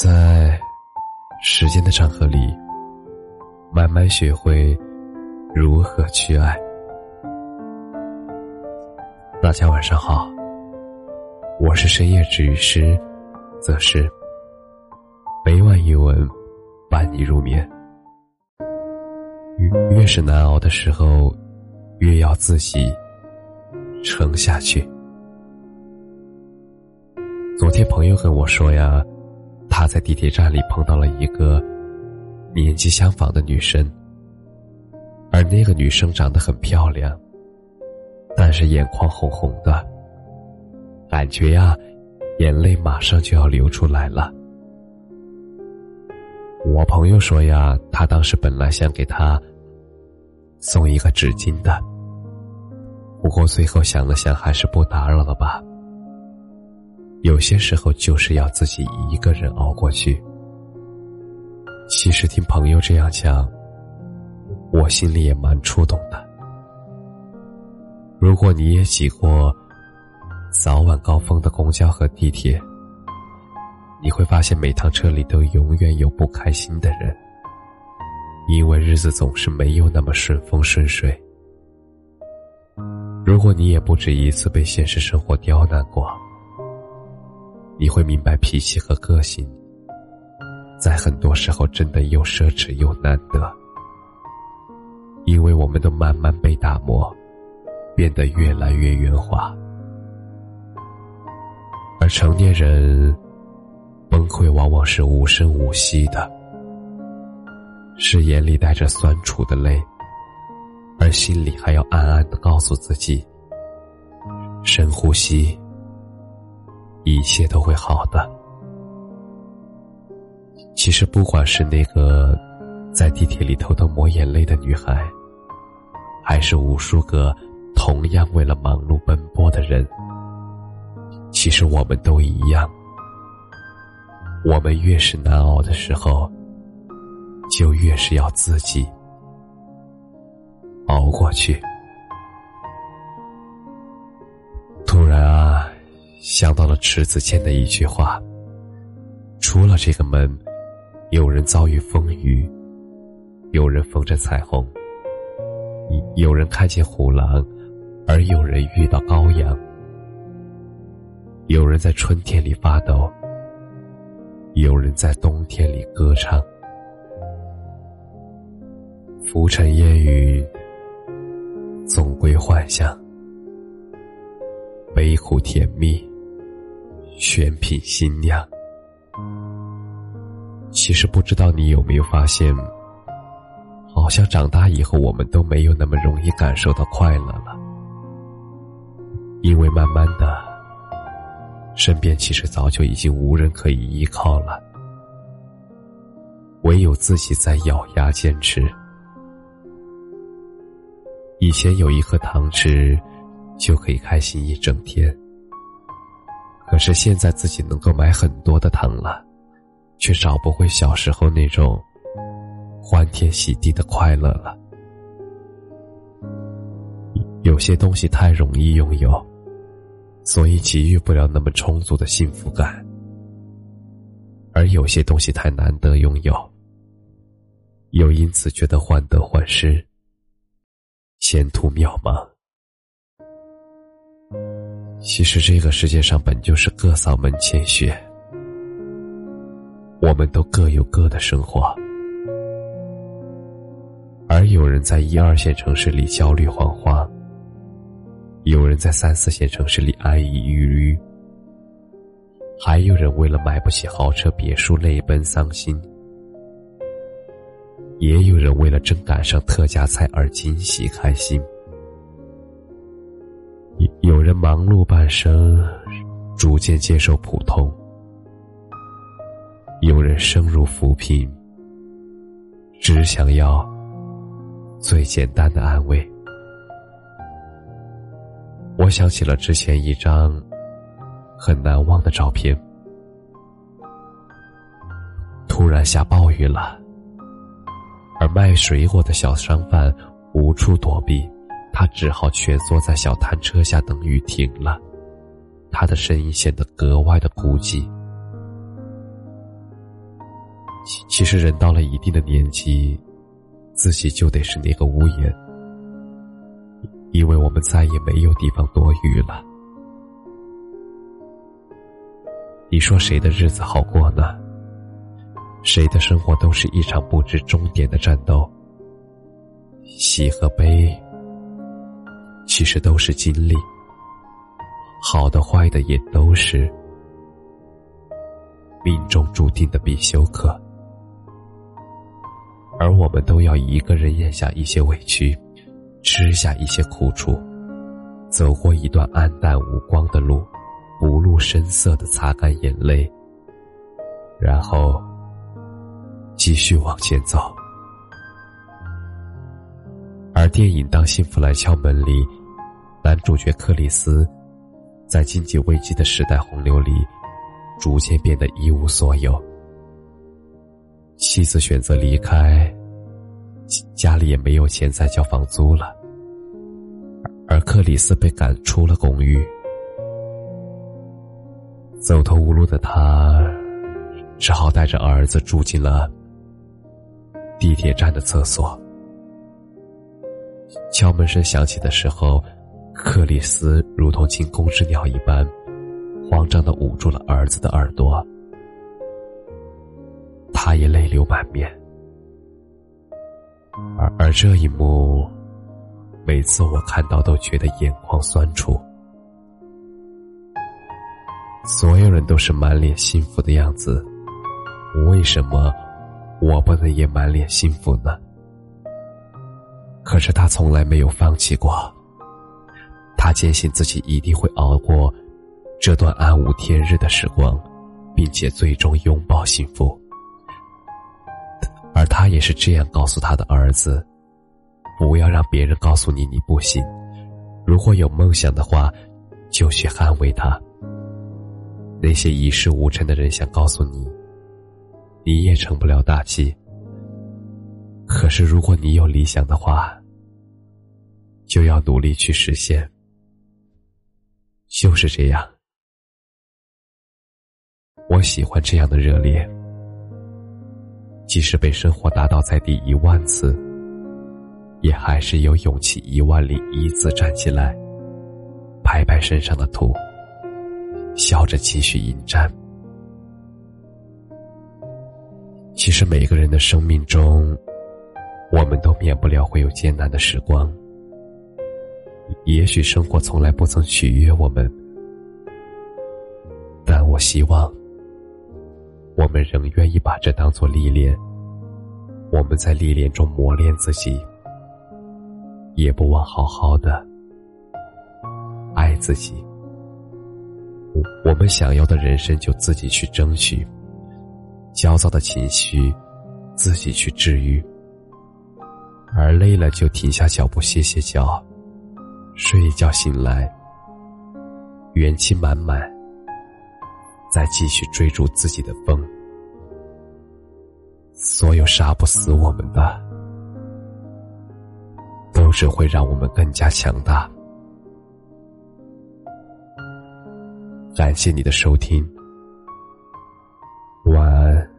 在时间的长河里，慢慢学会如何去爱。大家晚上好，我是深夜治愈师，则是每晚一文伴你入眠。越是难熬的时候，越要自己撑下去。昨天朋友跟我说呀。他在地铁站里碰到了一个年纪相仿的女生，而那个女生长得很漂亮，但是眼眶红红的，感觉呀，眼泪马上就要流出来了。我朋友说呀，他当时本来想给她送一个纸巾的，不过最后想了想，还是不打扰了吧。有些时候就是要自己一个人熬过去。其实听朋友这样讲，我心里也蛮触动的。如果你也挤过早晚高峰的公交和地铁，你会发现每趟车里都永远有不开心的人，因为日子总是没有那么顺风顺水。如果你也不止一次被现实生活刁难过。你会明白，脾气和个性，在很多时候真的又奢侈又难得，因为我们都慢慢被打磨，变得越来越圆滑。而成年人崩溃往往是无声无息的，是眼里带着酸楚的泪，而心里还要暗暗的告诉自己：深呼吸。一切都会好的。其实，不管是那个在地铁里偷偷抹眼泪的女孩，还是无数个同样为了忙碌奔波的人，其实我们都一样。我们越是难熬的时候，就越是要自己熬过去。想到了池子谦的一句话：“出了这个门，有人遭遇风雨，有人逢着彩虹，有人看见虎狼，而有人遇到羔羊；有人在春天里发抖，有人在冬天里歌唱。浮尘烟雨，总归幻想；悲苦甜蜜。”选品新娘。其实不知道你有没有发现，好像长大以后我们都没有那么容易感受到快乐了，因为慢慢的，身边其实早就已经无人可以依靠了，唯有自己在咬牙坚持。以前有一颗糖吃，就可以开心一整天。可是现在自己能够买很多的糖了，却找不回小时候那种欢天喜地的快乐了。有些东西太容易拥有，所以给予不了那么充足的幸福感；而有些东西太难得拥有，又因此觉得患得患失，前途渺茫。其实这个世界上本就是各扫门前雪，我们都各有各的生活，而有人在一二线城市里焦虑惶惶，有人在三四线城市里安逸郁郁，还有人为了买不起豪车别墅泪奔伤心，也有人为了正赶上特价菜而惊喜开心。人忙碌半生，逐渐接受普通；有人生如浮萍，只想要最简单的安慰。我想起了之前一张很难忘的照片，突然下暴雨了，而卖水果的小商贩无处躲避。他只好蜷缩在小摊车下等雨停了，他的身影显得格外的孤寂。其实人到了一定的年纪，自己就得是那个屋檐，因为我们再也没有地方躲雨了。你说谁的日子好过呢？谁的生活都是一场不知终点的战斗，喜和悲，其实都是经历，好的坏的也都是命中注定的必修课，而我们都要一个人咽下一些委屈，吃下一些苦楚，走过一段暗淡无光的路。不露声色的擦干眼泪，然后继续往前走。而电影《当幸福来敲门》里，男主角克里斯在经济危机的时代洪流里，逐渐变得一无所有。妻子选择离开，家里也没有钱再交房租了，而克里斯被赶出了公寓。走投无路的他，只好带着儿子住进了地铁站的厕所。敲门声响起的时候，克里斯如同惊弓之鸟一般，慌张的捂住了儿子的耳朵，他也泪流满面。而而这一幕，每次我看到都觉得眼眶酸楚。所有人都是满脸幸福的样子，为什么我不能也满脸幸福呢？可是他从来没有放弃过，他坚信自己一定会熬过这段暗无天日的时光，并且最终拥抱幸福。而他也是这样告诉他的儿子：“不要让别人告诉你你不行，如果有梦想的话，就去捍卫它。”那些一事无成的人想告诉你，你也成不了大器。可是如果你有理想的话，就要努力去实现。就是这样，我喜欢这样的热烈。即使被生活打倒在地一万次，也还是有勇气一万零一次站起来，拍拍身上的土。笑着继续迎战。其实每个人的生命中，我们都免不了会有艰难的时光。也许生活从来不曾取悦我们，但我希望，我们仍愿意把这当做历练。我们在历练中磨练自己，也不忘好好的爱自己。我们想要的人生就自己去争取，焦躁的情绪自己去治愈，而累了就停下脚步歇歇脚，睡一觉醒来，元气满满，再继续追逐自己的风。所有杀不死我们的，都只会让我们更加强大。感谢你的收听，晚安。